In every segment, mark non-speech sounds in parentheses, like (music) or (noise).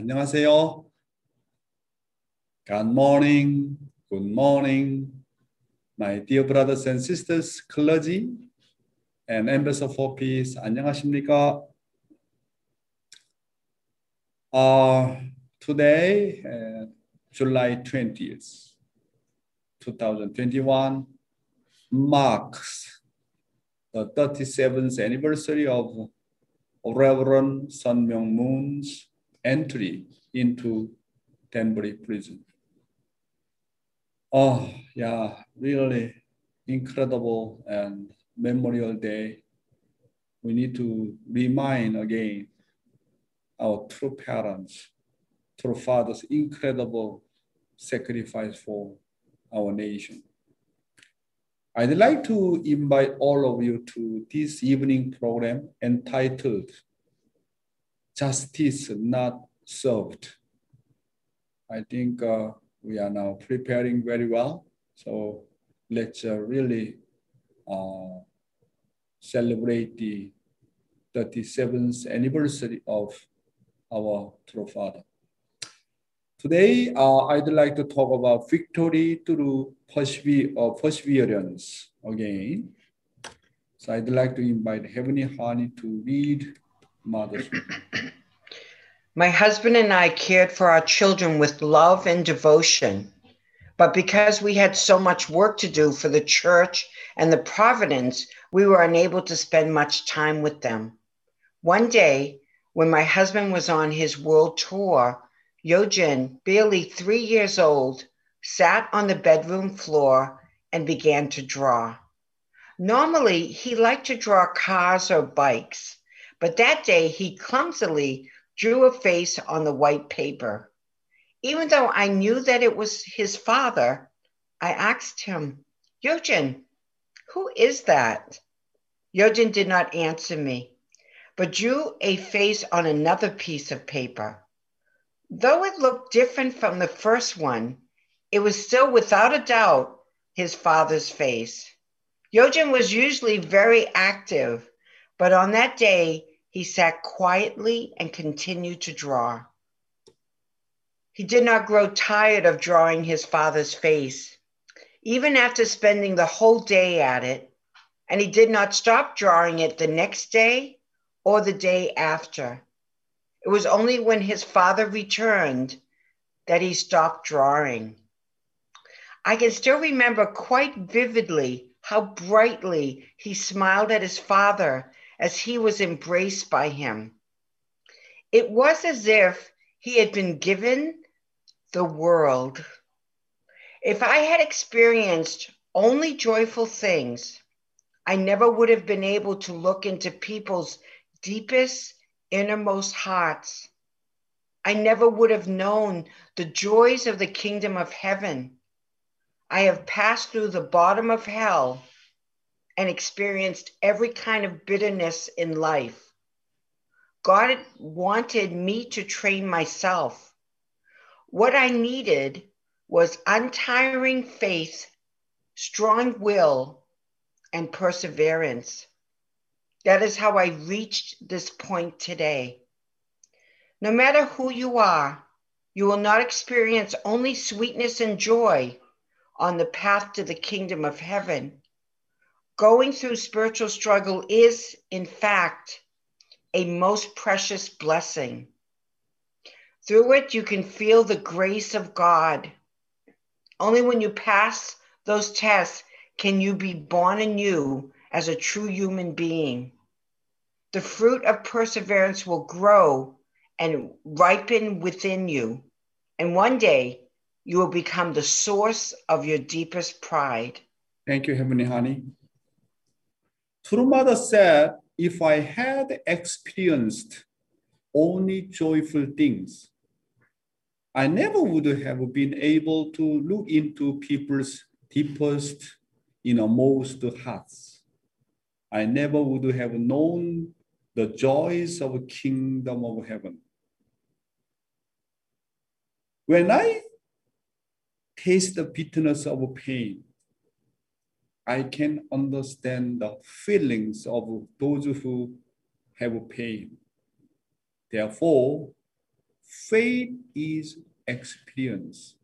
안녕하세요. Good morning, good morning, my dear brothers and sisters, clergy and ambassador for peace. 안녕하십니까? Uh, today, uh, July 20th, 2021, marks the 37th anniversary of Reverend Sun Myung Moon's entry into Danbury prison. Oh, yeah, really incredible and memorial day. We need to remind again our true parents, true fathers, incredible sacrifice for our nation. I'd like to invite all of you to this evening program entitled Justice Not Served. I think uh, we are now preparing very well. So let's uh, really uh, celebrate the 37th anniversary of our true father. Today, uh, I'd like to talk about victory through uh, perseverance again. So I'd like to invite Heavenly Honey to read Mother's My husband and I cared for our children with love and devotion. But because we had so much work to do for the church and the providence, we were unable to spend much time with them. One day, when my husband was on his world tour, Hyojin, barely three years old, sat on the bedroom floor and began to draw. Normally, he liked to draw cars or bikes, but that day he clumsily drew a face on the white paper. Even though I knew that it was his father, I asked him, Hyojin, who is that? Hyojin did not answer me, but drew a face on another piece of paper. Though it looked different from the first one, it was still without a doubt his father's face. Hyojin was usually very active, but on that day, he sat quietly and continued to draw. He did not grow tired of drawing his father's face, even after spending the whole day at it, and he did not stop drawing it the next day or the day after. It was only when his father returned that he stopped drawing. I can still remember quite vividly how brightly he smiled at his father as he was embraced by him. It was as if he had been given the world. If I had experienced only joyful things, I never would have been able to look into people's deepest innermost hearts. I never would have known the joys of the kingdom of heaven. I have passed through the bottom of hell and experienced every kind of bitterness in life. God wanted me to train myself. What I needed was untiring faith, strong will, and perseverance. That is how I reached this point today. No matter who you are, you will not experience only sweetness and joy on the path to the kingdom of heaven. Going through spiritual struggle is, in fact, a most precious blessing. Through it, you can feel the grace of God. Only when you pass those tests can you be born anew as a true human being. The fruit of perseverance will grow and ripen within you. And one day you will become the source of your deepest pride. Thank you, Heavenly Honey. True Mother said, if I had experienced only joyful things, I never would have been able to look into people's deepest, innermost hearts. I never would have known the joys of the kingdom of heaven. When I taste the bitterness of pain, I can understand the feelings of those who have pain. Therefore, faith is experience.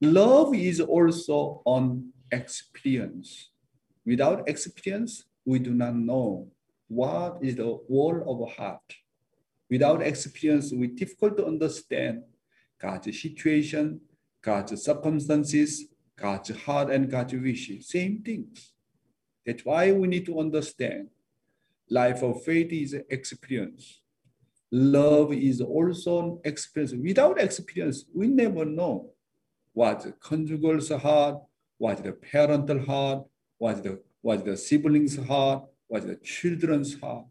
Love is also an experience. Without experience, we do not know what is the wall of heart. Without experience, we difficult to understand God's situation, God's circumstances, God's heart, and God's wishes. Same things. That's why we need to understand life of faith is experience. Love is also an experience. Without experience, we never know what the conjugal's heart, what the parental heart, what the what the siblings' heart, what the children's heart.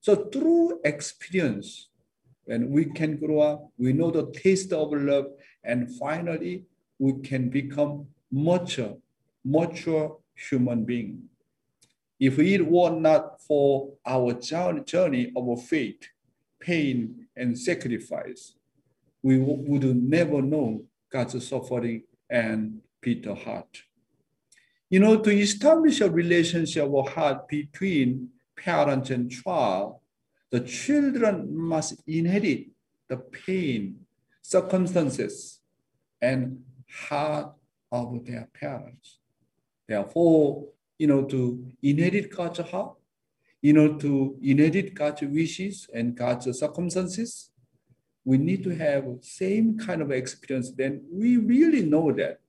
So through experience, when we can grow up, we know the taste of love, and finally we can become mature, mature human being. If it were not for our journey of faith, pain, and sacrifice, we would never know God's suffering and bitter heart. You know, to establish a relationship of heart between parents and child, the children must inherit the pain, circumstances, and heart of their parents. Therefore, you know, to inherit God's heart, you know, to inherit God's wishes and God's circumstances, we need to have same kind of experience. Then we really know that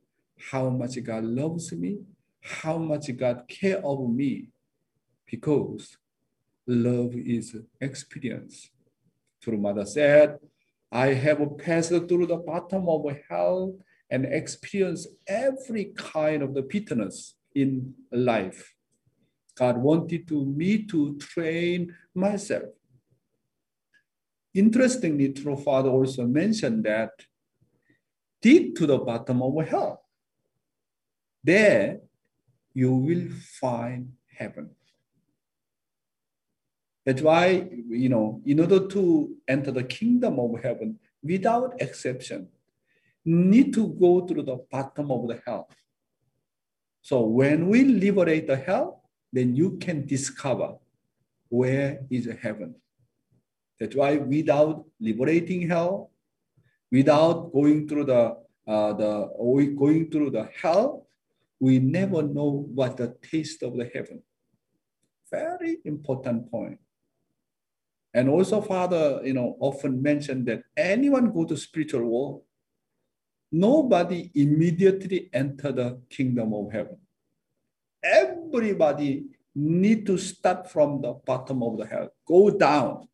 how much God loves me, how much God care of me, because love is experience. True Mother said, I have passed through the bottom of hell and experience every kind of the bitterness in life. God wanted to me to train myself. Interestingly, True Father also mentioned that dig to the bottom of hell. There you will find heaven. That's why, you know, in order to enter the kingdom of heaven without exception, need to go through the bottom of the hell. So when we liberate the hell, then you can discover where is heaven. That's why without liberating hell, without going through the uh, the going through the hell, we never know what the taste of the heaven. Very important point. And also, Father, you know, often mentioned that anyone go to spiritual world, nobody immediately enter the kingdom of heaven. Everybody need to start from the bottom of the hell, go down.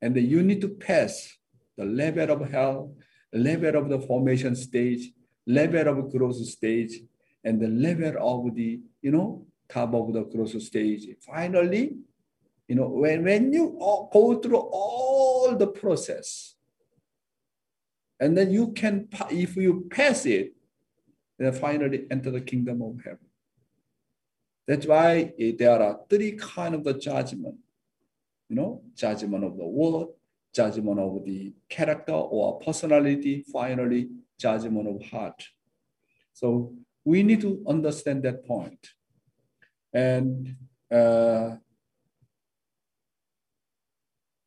And you need to pass the level of hell, level of the formation stage, level of growth stage, and the level of the, you know, top of the growth stage. Finally, you know, when, when you go through all the process, and then you can, if you pass it, then finally enter the kingdom of heaven. That's why there are three kind of the judgment. You know, judgment of the word, judgment of the character or personality, finally, judgment of heart. So we need to understand that point. And uh,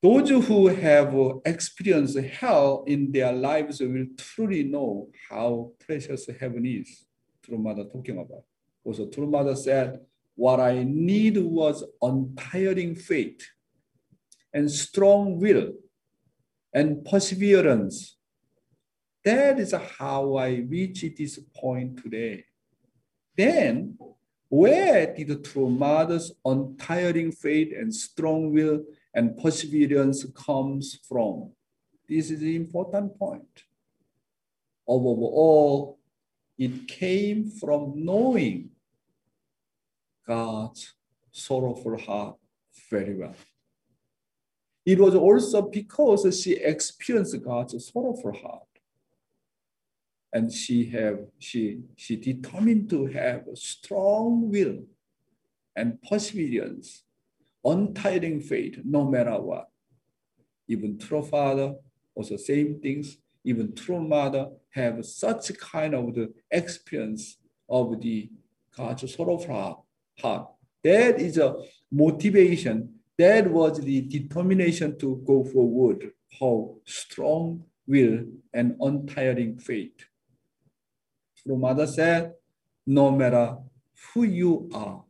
those who have experienced hell in their lives will truly know how precious heaven is. True Mother talking about. Also, True Mother said, what I need was untiring faith and strong will and perseverance. That is how I reach this point today. Then, where did True Mother's untiring faith and strong will and perseverance comes from. This is the important point. Above all, it came from knowing God's sorrowful heart very well. It was also because she experienced God's sorrowful heart. And she have she she determined to have a strong will and perseverance untiring faith no matter what. Even true father, also same things, even true mother have such kind of the experience of the God's sorrowful heart. That is a motivation. That was the determination to go forward how strong will and untiring faith. True Mother said, no matter who you are,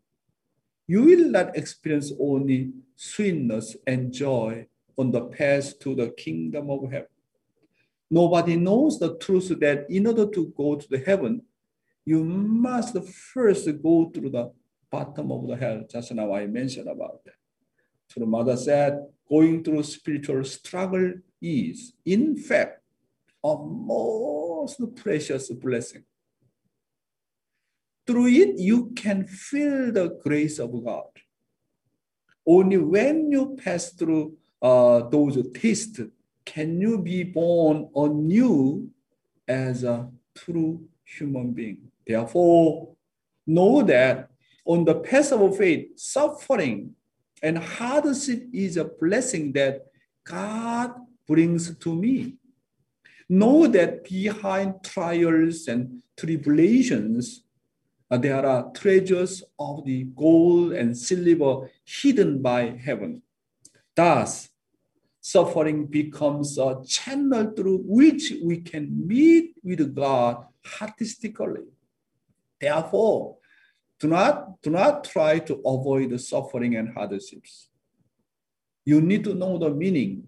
you will not experience only sweetness and joy on the path to the kingdom of heaven. Nobody knows the truth that in order to go to the heaven, you must first go through the bottom of the hell. Just now I mentioned about that. So the mother said, going through spiritual struggle is, in fact, a most precious blessing. Through it, you can feel the grace of God. Only when you pass through uh, those tests can you be born anew as a true human being. Therefore, know that on the path of faith, suffering and hardship is a blessing that God brings to me. Know that behind trials and tribulations, there are treasures of the gold and silver hidden by heaven. Thus, suffering becomes a channel through which we can meet with God heartistically. Therefore, do not, do not try to avoid the suffering and hardships. You need to know the meaning.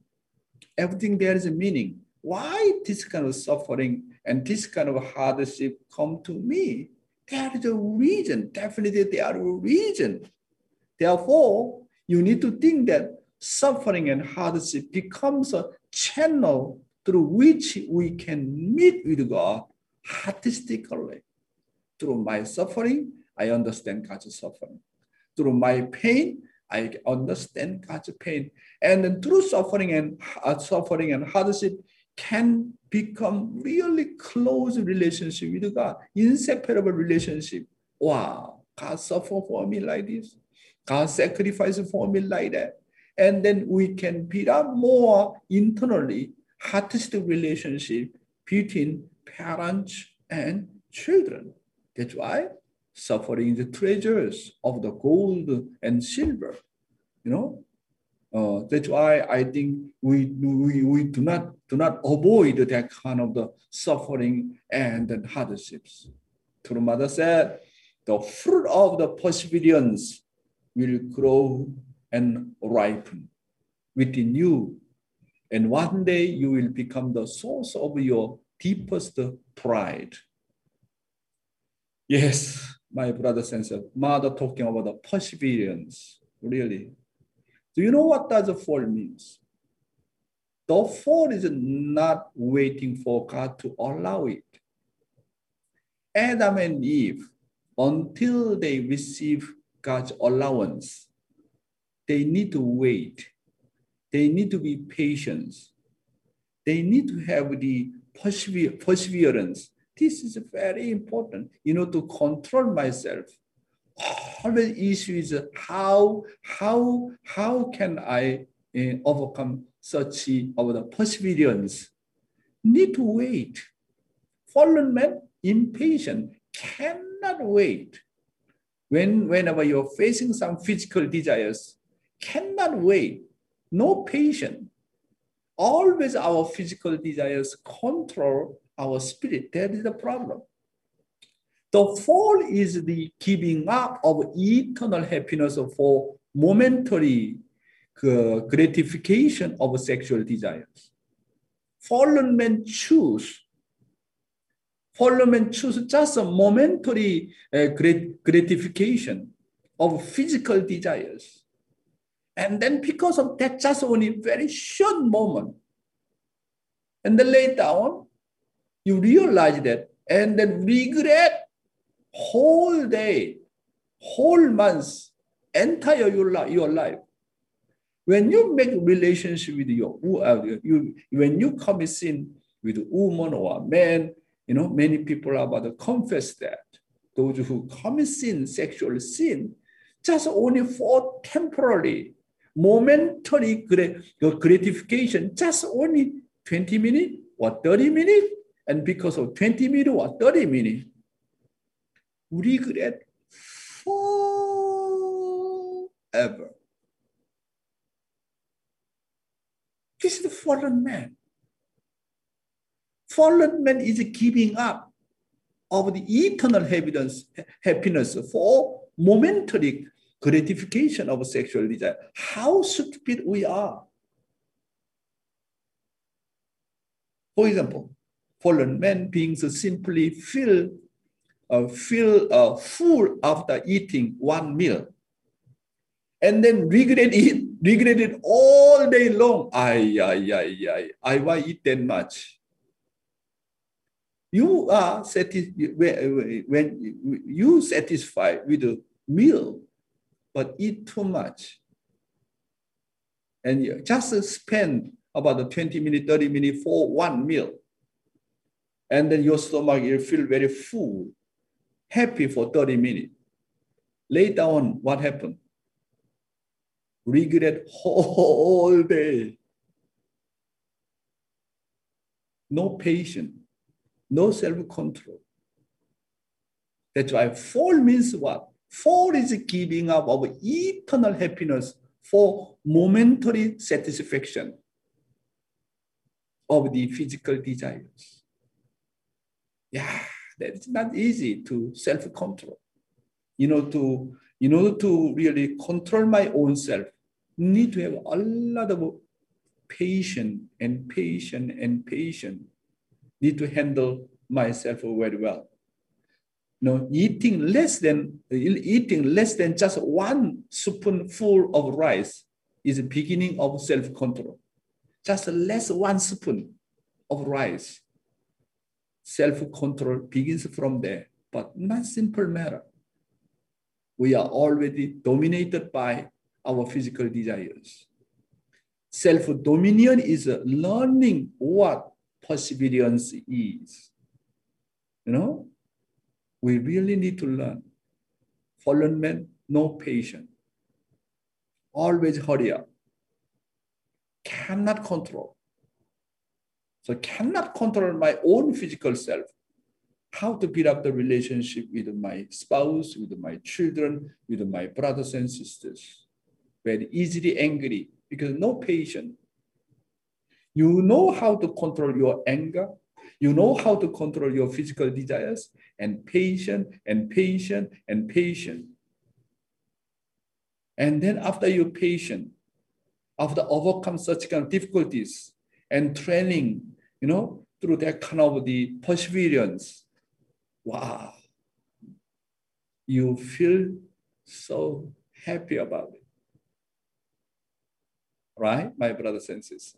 Everything there is a meaning. Why this kind of suffering and this kind of hardship come to me? There is a reason. Definitely there are a reason. Therefore, you need to think that suffering and hardship becomes a channel through which we can meet with God heartistically. Through my suffering, I understand God's suffering. Through my pain, I understand God's pain. And through suffering and uh, suffering and hardship can become really close relationship with God, inseparable relationship. Wow, God suffered for me like this. God sacrificed for me like that. And then we can build up more internally heartistic relationship between parents and children. That's why suffering the treasures of the gold and silver. You know, uh, that's why I think we, we, we do not do not avoid that kind of the suffering and the hardships. Mother said, the fruit of the perseverance will grow and ripen within you. And one day you will become the source of your deepest pride. Yes, my brothers and sisters, mother talking about the perseverance, really. Do you know what does the fall means? The fall is not waiting for God to allow it. Adam and Eve, until they receive God's allowance, they need to wait. They need to be patient. They need to have the perseverance. This is very important, you know, to control myself. Always issue is how, how, how can I uh, overcome such of the perseverance? Need to wait. Fallen man, impatient, cannot wait. When, whenever you're facing some physical desires, cannot wait, no patience. Always our physical desires control our spirit. That is the problem. The fall is the giving up of eternal happiness for momentary gratification of sexual desires. Fallen men choose. Fallen men choose just a momentary uh, gratification of physical desires. And then because of that, just only very short moment. And then later on, you realize that and then regret whole day, whole months, entire your, life, your life. When you make relationship with your, uh, you, when you commit sin with a woman or a man, you know, many people are about to confess that. Those who commit sin, sexual sin, just only for temporary momentary gratification, just only 20 minutes or 30 minutes, and because of 20 minutes or 30 minutes, we regret forever. This is the fallen man. Fallen man is giving up of the eternal happiness, for momentary gratification of sexual desire. How stupid we are. For example, fallen man beings simply feel, uh, feel uh, full after eating one meal and then regret it, regret it all day long. I, I, I, I, I want eat that much. You are satisfied when you satisfied with a meal, but eat too much. And you just spend about 20 minutes, 30 minutes for one meal. And then your stomach will feel very full, happy for 30 minutes. Later on, what happened? Regret whole day. No patience, no self-control. That's why fall means what? Fall is giving up of eternal happiness for momentary satisfaction of the physical desires. Yeah, that's not easy to self-control. You know, to in order to really control my own self, need to have a lot of patience and patience and patience. Need to handle myself very well. No, eating less than eating less than just one spoonful of rice is the beginning of self-control. Just less one spoon of rice. Self-control begins from there, but not simple matter we are already dominated by our physical desires. Self-dominion is learning what perseverance is. You know, we really need to learn. Fallen men, no patience. Always hurry up. Cannot control. So cannot control my own physical self how to build up the relationship with my spouse, with my children, with my brothers and sisters. Very easily angry because no patience. You know how to control your anger. You know how to control your physical desires and patient and patient and patient. And then after you're patient, after overcome such kind of difficulties and training, you know, through that kind of the perseverance, wow, you feel so happy about it. Right, my brothers and sisters?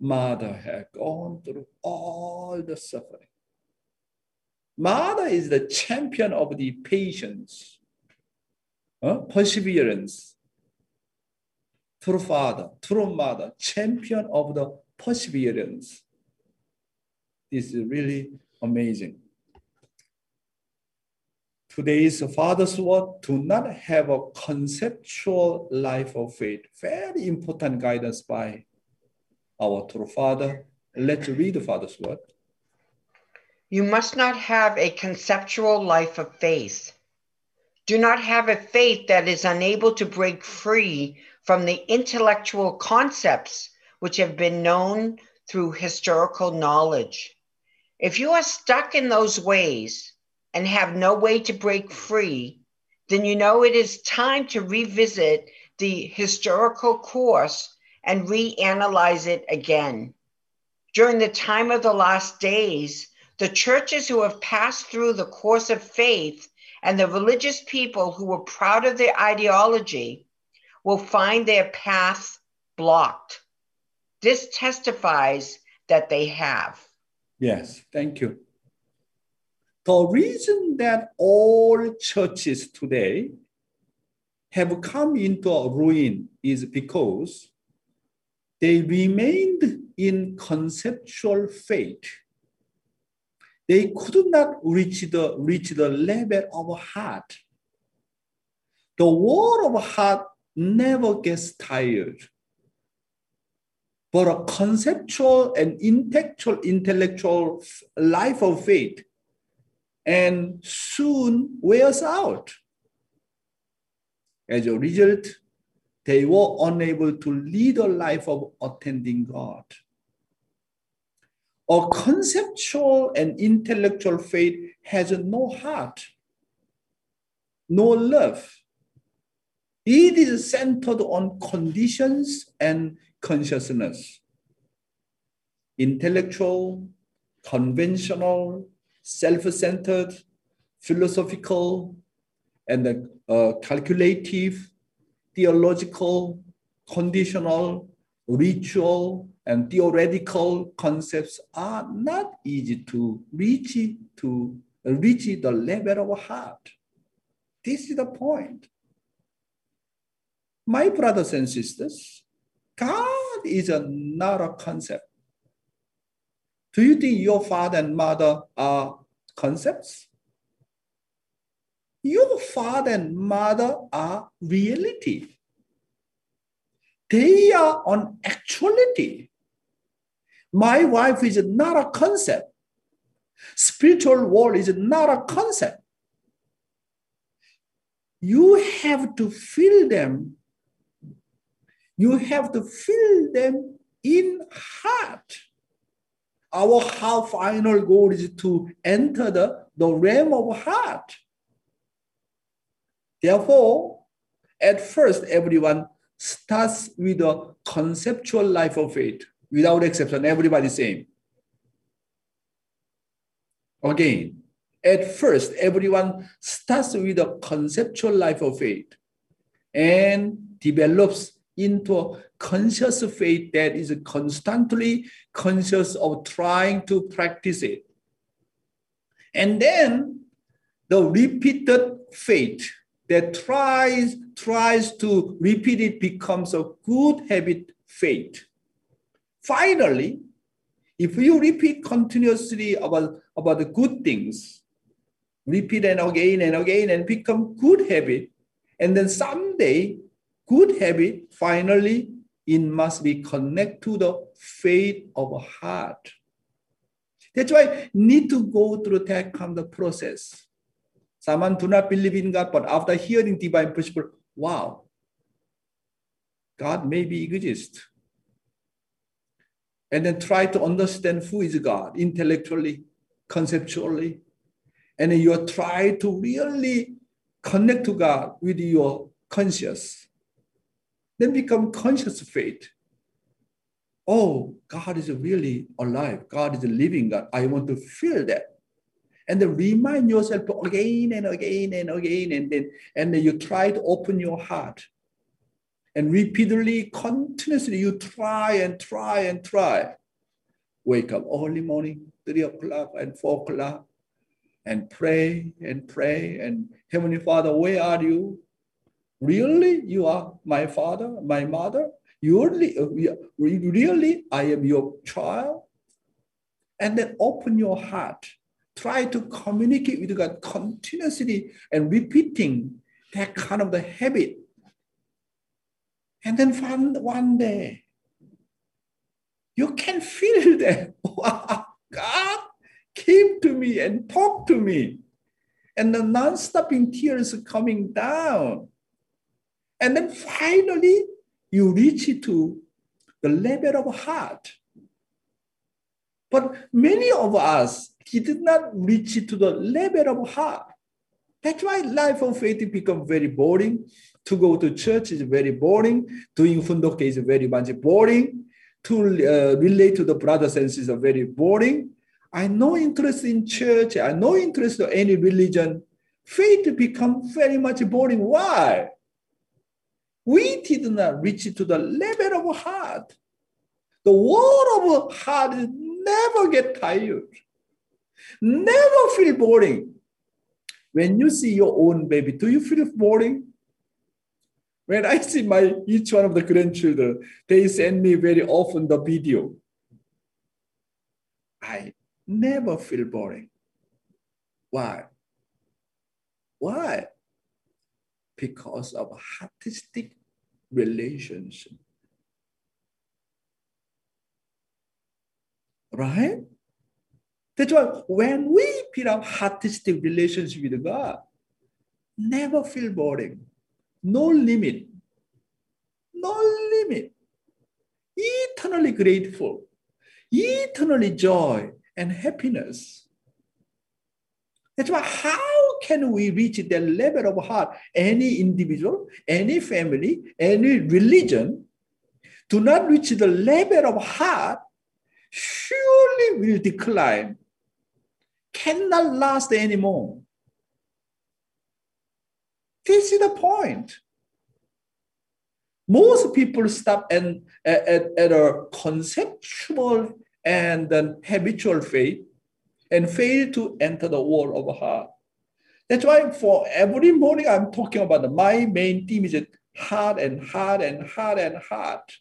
Mother had gone through all the suffering. Mother is the champion of the patience, uh, perseverance. True father, true mother, champion of the perseverance. This is really amazing today's father's word do not have a conceptual life of faith. Very important guidance by our true father. Let's read the father's word. You must not have a conceptual life of faith. Do not have a faith that is unable to break free from the intellectual concepts which have been known through historical knowledge. If you are stuck in those ways, and have no way to break free, then you know it is time to revisit the historical course and reanalyze it again. During the time of the last days, the churches who have passed through the course of faith and the religious people who were proud of their ideology will find their path blocked. This testifies that they have. Yes, thank you. The reason that all churches today have come into a ruin is because they remained in conceptual faith. They could not reach the, reach the level of heart. The war of heart never gets tired. But a conceptual and intellectual, intellectual life of faith and soon wears out. As a result, they were unable to lead a life of attending God. A conceptual and intellectual faith has no heart, no love. It is centered on conditions and consciousness. Intellectual, conventional, self centered, philosophical, and uh, calculative, theological, conditional, ritual, and theoretical concepts are not easy to reach to reach the level of heart. This is the point. My brothers and sisters, God is a, not a concept. Do you think your father and mother are concepts? Your father and mother are reality. They are on actuality. My wife is not a concept. Spiritual world is not a concept. You have to feel them. You have to feel them in heart. Our half-final goal is to enter the, the realm of heart. Therefore, at first, everyone starts with a conceptual life of faith without exception, everybody same. Again, at first, everyone starts with a conceptual life of faith and develops into a conscious faith that is constantly conscious of trying to practice it. And then the repeated faith that tries tries to repeat it becomes a good habit faith. Finally, if you repeat continuously about, about the good things, repeat and again and again and become good habit, and then someday good habit finally it must be connected to the faith of heart. That's why need to go through that kind of process. Someone do not believe in God, but after hearing divine principle, wow, God maybe exists and then try to understand who is God intellectually, conceptually. And you try to really connect to God with your conscious. Then become conscious of faith. Oh, God is really alive. God is a living God. I want to feel that. And then remind yourself again and again and again. And then, and then you try to open your heart and repeatedly, continuously, you try and try and try. Wake up early morning, three o'clock and four o'clock, and pray and pray. And Heavenly Father, where are you? Really, you are my father, my mother? You really, really, I am your child? And then open your heart. Try to communicate with God continuously and repeating that kind of the habit and then one, day, you can feel (laughs) that, God came to me and talked to me. And the non-stopping tears are coming down. And then finally, you reach to the level of heart. But many of us he did not reach to the level of heart. That's why life of faith become very boring. To go to church is very boring. Doing hoondok is very much boring. To uh, relate to the brothers and sisters are very boring. I no interest in church. I no interest in any religion. Faith become very much boring. Why? We did not reach to the level of heart. The word of heart never get tired, never feel boring. When you see your own baby, do you feel boring? When I see my each one of the grandchildren, they send me very often the video. I never feel boring. Why? Why? Because of heartistic relationship. Right? That's why when we build up heartistic relationship with God, never feel boring, no limit. no limit, eternally grateful, eternally joy and happiness. That's why how can we reach the level of heart? Any individual, any family, any religion do not reach the level of heart, surely will decline, cannot last anymore. This is the point. Most people stop at, at, at a conceptual and then habitual faith and fail to enter the world of heart. That's why for every morning I'm talking about my main theme is heart and heart and heart and heart.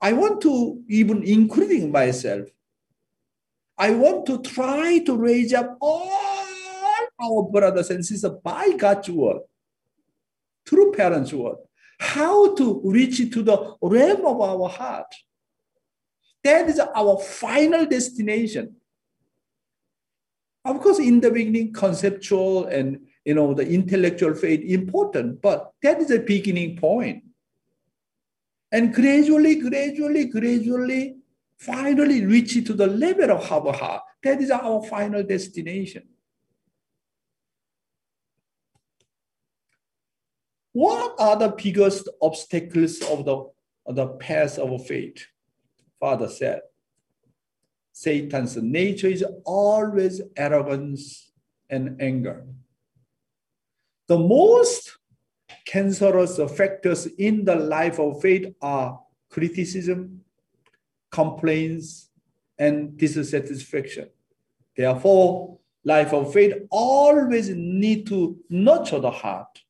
I want to even including myself. I want to try to raise up all our brothers and sisters by God's word, through parents' word, how to reach to the realm of our heart. That is our final destination. Of course, in the beginning, conceptual and you know the intellectual faith important, but that is a beginning point. And gradually, gradually, gradually, finally reach to the level of our. That is our final destination. What are the biggest obstacles of the, of the path of faith? Father said, Satan's nature is always arrogance and anger. The most cancerous factors in the life of faith are criticism, complaints, and dissatisfaction. Therefore, life of faith always need to nurture the heart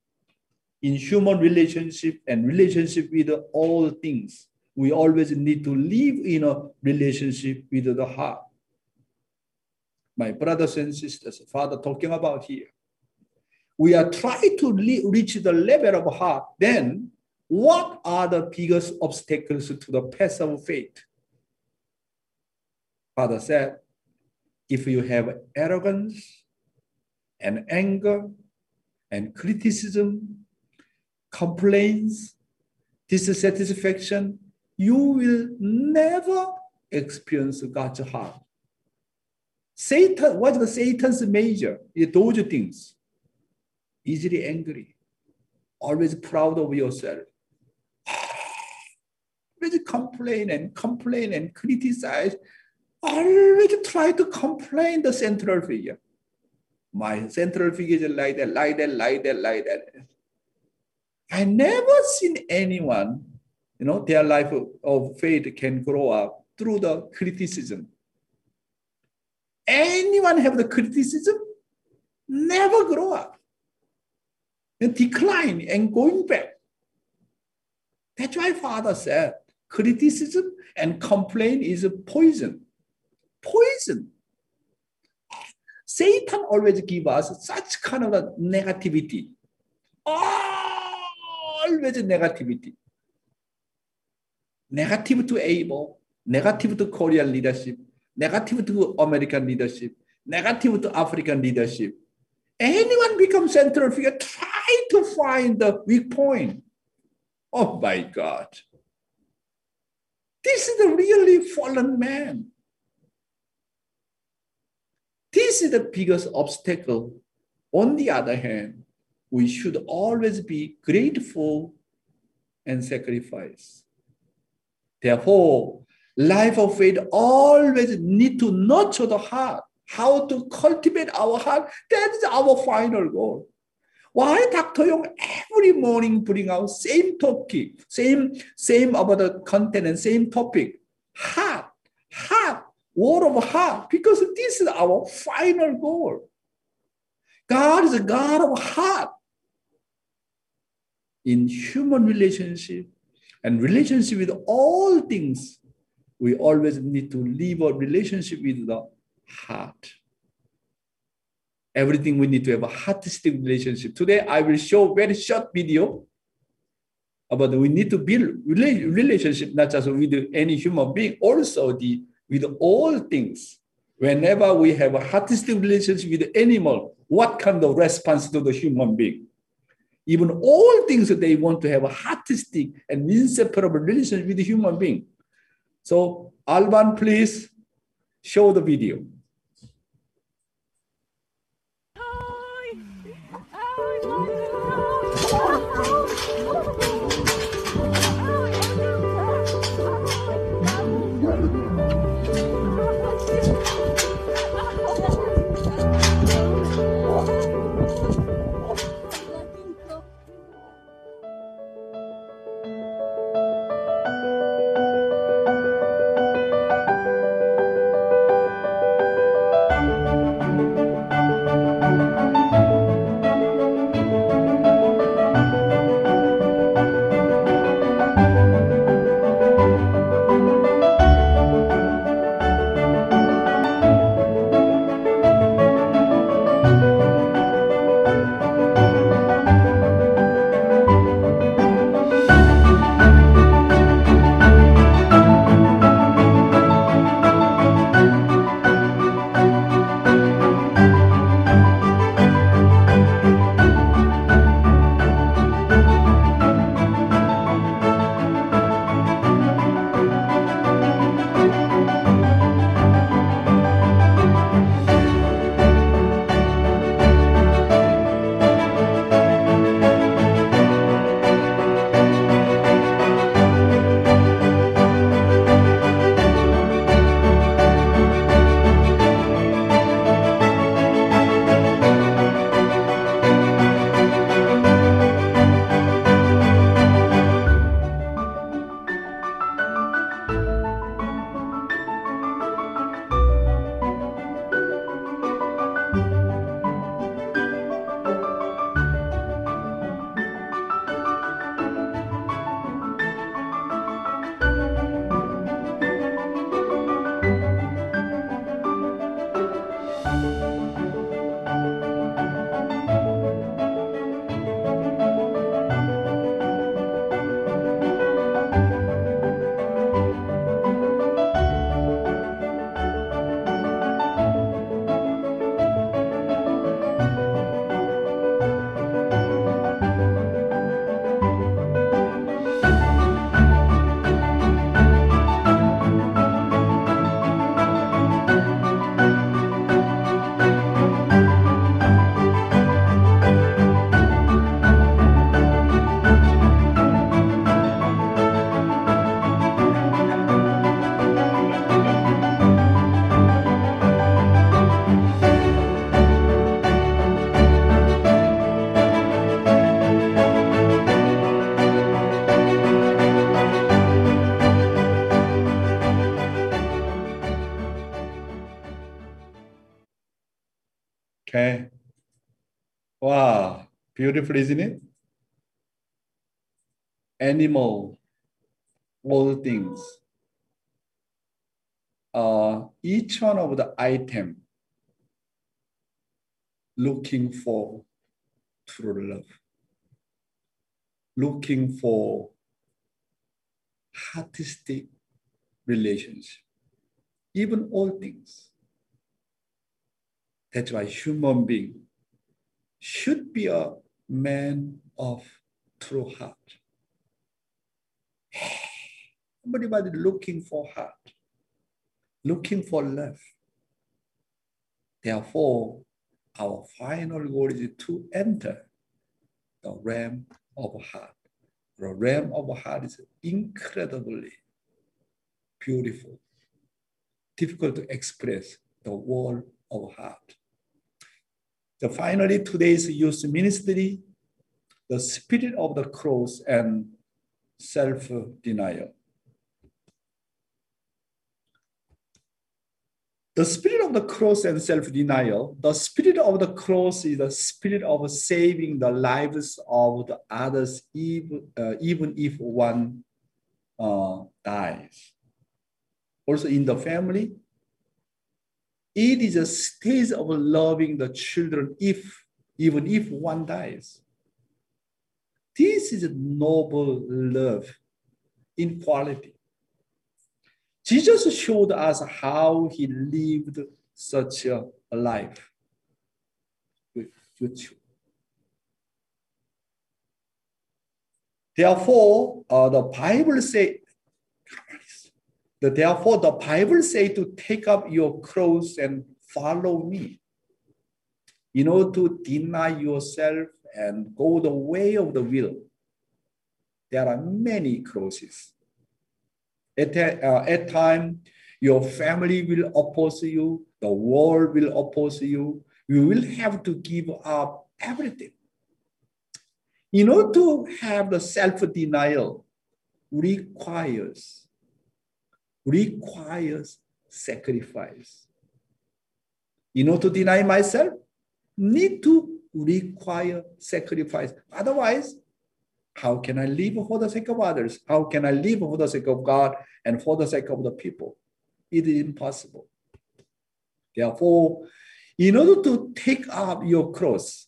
in human relationship and relationship with all things we always need to live in a relationship with the heart. My brothers and sisters, Father talking about here. We are trying to reach the level of heart. Then, what are the biggest obstacles to the path of faith? Father said, if you have arrogance and anger and criticism, complaints, dissatisfaction, you will never experience God's heart. Satan, what's the Satan's major? Those things. Easily angry, always proud of yourself. (sighs) Always complain and complain and criticize. Always try to complain the central figure. My central figure is like that, like that, like that, like that. I never seen anyone you know, their life of faith can grow up through the criticism. Anyone have the criticism, never grow up and decline and going back. That's why Father said criticism and complaint is a poison. Poison. Satan always give us such kind of negativity. Always negativity negative to Abel, negative to Korean leadership, negative to American leadership, negative to African leadership. Anyone becomes central figure, try to find the weak point. Oh my God. This is the really fallen man. This is the biggest obstacle. On the other hand, we should always be grateful and sacrifice. Therefore, life of faith always need to nurture the heart. How to cultivate our heart, that is our final goal. Why Dr. Yong every morning bring out same topic, same, same about the content and same topic. Heart, heart, word of heart, because this is our final goal. God is a God of heart. In human relationship, and relationship with all things, we always need to live a relationship with the heart. Everything we need to have a heartistic relationship. Today, I will show very short video about we need to build relationship not just with any human being, also the with all things. Whenever we have a heartistic relationship with animal, what kind of response to the human being? Even all things that they want to have a heartistic and inseparable relation with the human being. So Alban, please show the video. Okay. Wow, beautiful, isn't it? Animal, all things. Uh, each one of the item looking for true love, looking for heartistic relationship, even all things. That's why human being should be a man of true heart. (sighs) Everybody looking for heart, looking for love. Therefore, our final goal is to enter the realm of heart. The realm of heart is incredibly beautiful, difficult to express the world of heart. The finally, today's youth ministry, the spirit of the cross and self-denial. The spirit of the cross and self-denial, the spirit of the cross is the spirit of saving the lives of the others, even, uh, even if one uh, dies. Also in the family, it is a stage of loving the children if even if one dies. This is a noble love in quality. Jesus showed us how he lived such a life. Therefore, uh, the Bible say, the, therefore the Bible say to take up your cross and follow me. You know, to deny yourself and go the way of the will. There are many crosses. At, uh, at time, your family will oppose you, the world will oppose you. You will have to give up everything. You know, to have the self-denial requires requires sacrifice. You know, to deny myself, need to require sacrifice. Otherwise, how can I live for the sake of others? How can I live for the sake of God and for the sake of the people? It is impossible. Therefore, in order to take up your cross,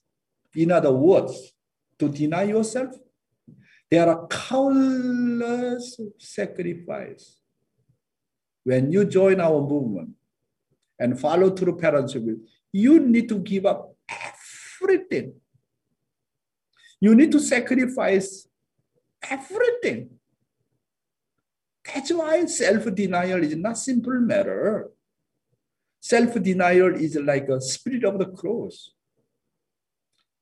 in other words, to deny yourself, there are countless sacrifices. When you join our movement and follow through parents' will, you need to give up everything. You need to sacrifice everything. That's why self-denial is not simple matter. Self-denial is like a spirit of the cross.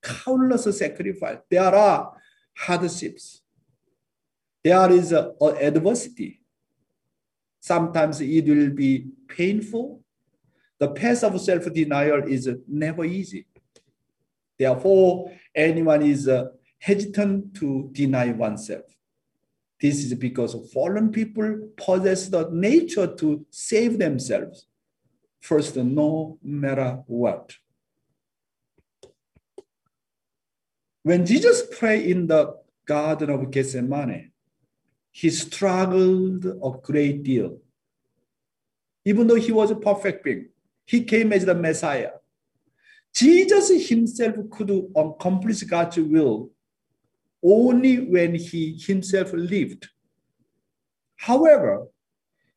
Countless sacrifice. There are hardships. There is a, a adversity. Sometimes it will be painful. The path of self-denial is never easy. Therefore, anyone is uh, hesitant to deny oneself. This is because fallen people possess the nature to save themselves first, no matter what. When Jesus prayed in the Garden of Gethsemane, he struggled a great deal. Even though he was a perfect being, he came as the Messiah. Jesus himself could accomplish God's will only when he himself lived. However,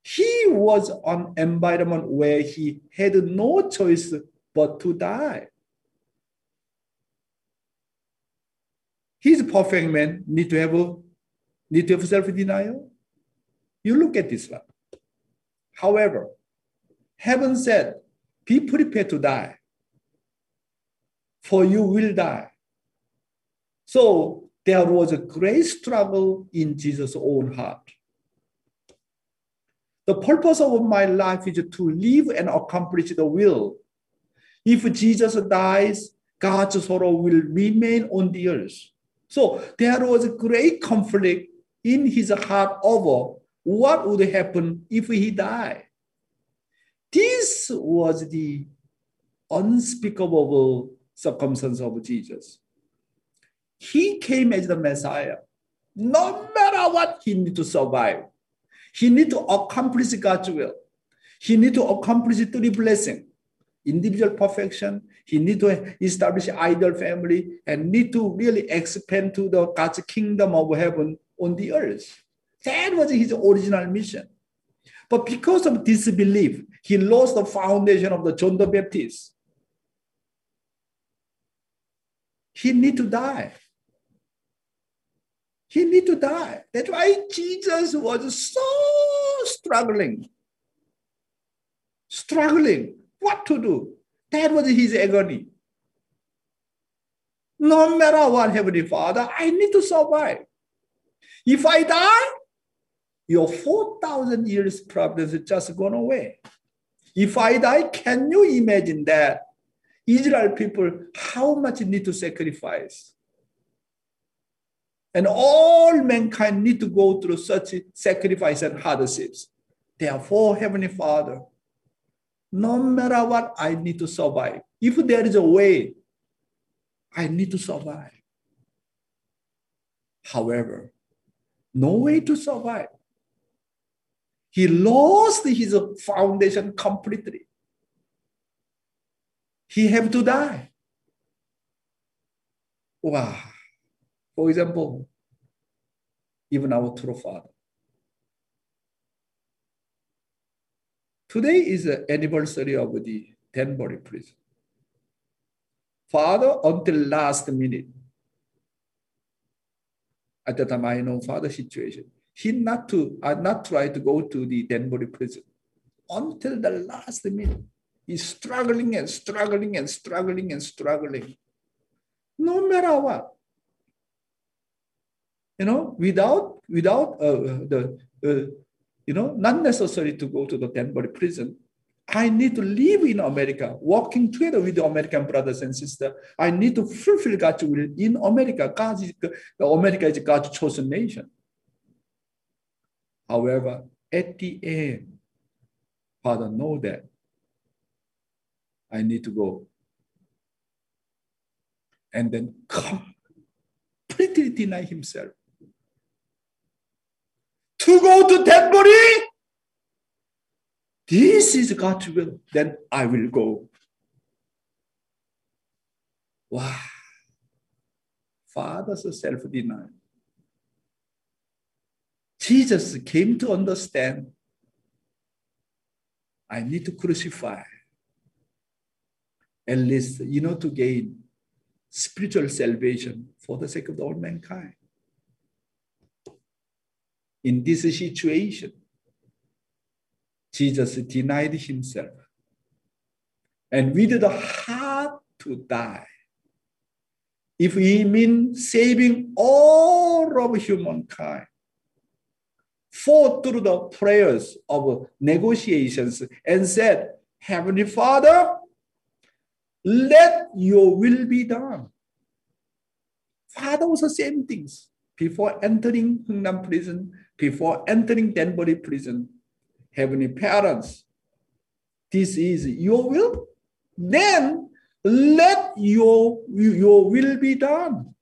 he was an environment where he had no choice but to die. He's perfect man, need to have need to have self-denial. You look at this one. However, heaven said, be prepared to die for you will die. So there was a great struggle in Jesus' own heart. The purpose of my life is to live and accomplish the will. If Jesus dies, God's sorrow will remain on the earth. So there was a great conflict in his heart over what would happen if he died. This was the unspeakable circumstance of Jesus. He came as the Messiah. No matter what, he need to survive. He need to accomplish God's will. He need to accomplish three blessings. Individual perfection. He need to establish ideal family and need to really expand to the God's kingdom of heaven on the earth. That was his original mission. But because of disbelief, he lost the foundation of the John the Baptist. he need to die. He need to die. That's why Jesus was so struggling. Struggling. What to do? That was his agony. No matter what, Heavenly Father, I need to survive. If I die, your 4,000 years problem is just gone away. If I die, can you imagine that? Israel people, how much need to sacrifice? And all mankind need to go through such sacrifice and hardships. Therefore, Heavenly Father, no matter what, I need to survive. If there is a way, I need to survive. However, no way to survive. He lost his foundation completely he have to die. Wow. For example, even our true father. Today is the anniversary of the Danbury prison. Father, until last minute, At the time, I know father's situation. He not to, I not try to go to the Danbury prison until the last minute. He's struggling and struggling and struggling and struggling. No matter what. You know, without without uh, the uh, you know not necessary to go to the Danbury prison. I need to live in America, working together with the American brothers and sisters. I need to fulfill God's will in America. God is, America is God's chosen nation. However, at the end, Father know that I need to go. And then completely deny himself. To go to Danbury? This is God's will. Then I will go. Wow. Father's self-denial. Jesus came to understand I need to crucify at least, you know, to gain spiritual salvation for the sake of all mankind. In this situation, Jesus denied himself and with the heart to die. If he means saving all of humankind, fought through the prayers of negotiations and said, Heavenly Father, let your will be done. Father was the same things. Before entering Hungnam prison, before entering Danbury prison, Heavenly Parents, this is your will. Then let your, your will be done.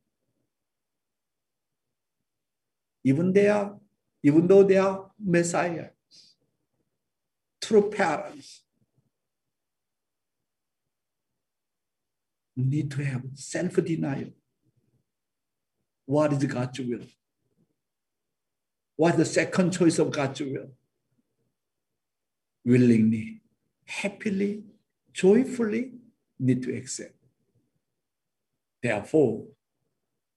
Even they are, even though they are messiahs, true parents, need to have self-denial. What is God's will? What is the second choice of God's will? Willingly, happily, joyfully need to accept. Therefore,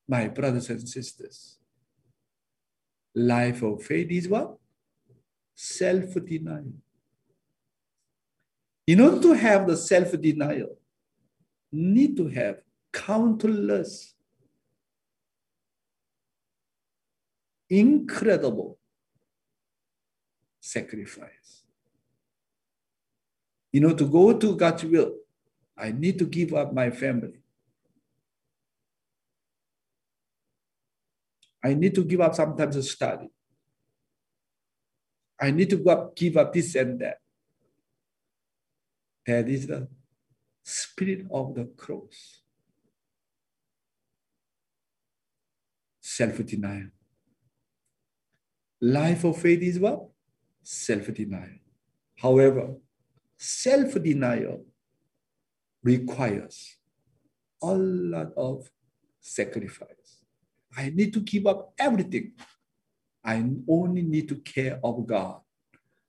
my brothers and sisters, life of faith is what? Self-denial. In order to have the self-denial, need to have countless incredible sacrifice. You know, to go to God's will, I need to give up my family. I need to give up sometimes a study. I need to give up, this and that. That is the spirit of the cross. Self-denial. Life of faith is what? Self-denial. However, self-denial requires a lot of sacrifice. I need to give up everything. I only need to care of God.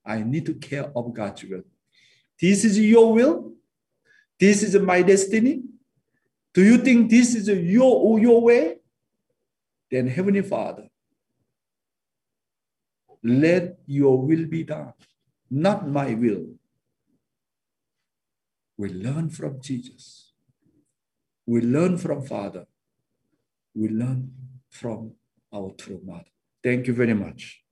I need to care of God's will. This is your will. This is my destiny. Do you think this is your, your way? Then, Heavenly Father, let your will be done, not my will. We learn from Jesus. We learn from Father. We learn from our true mother. Thank you very much.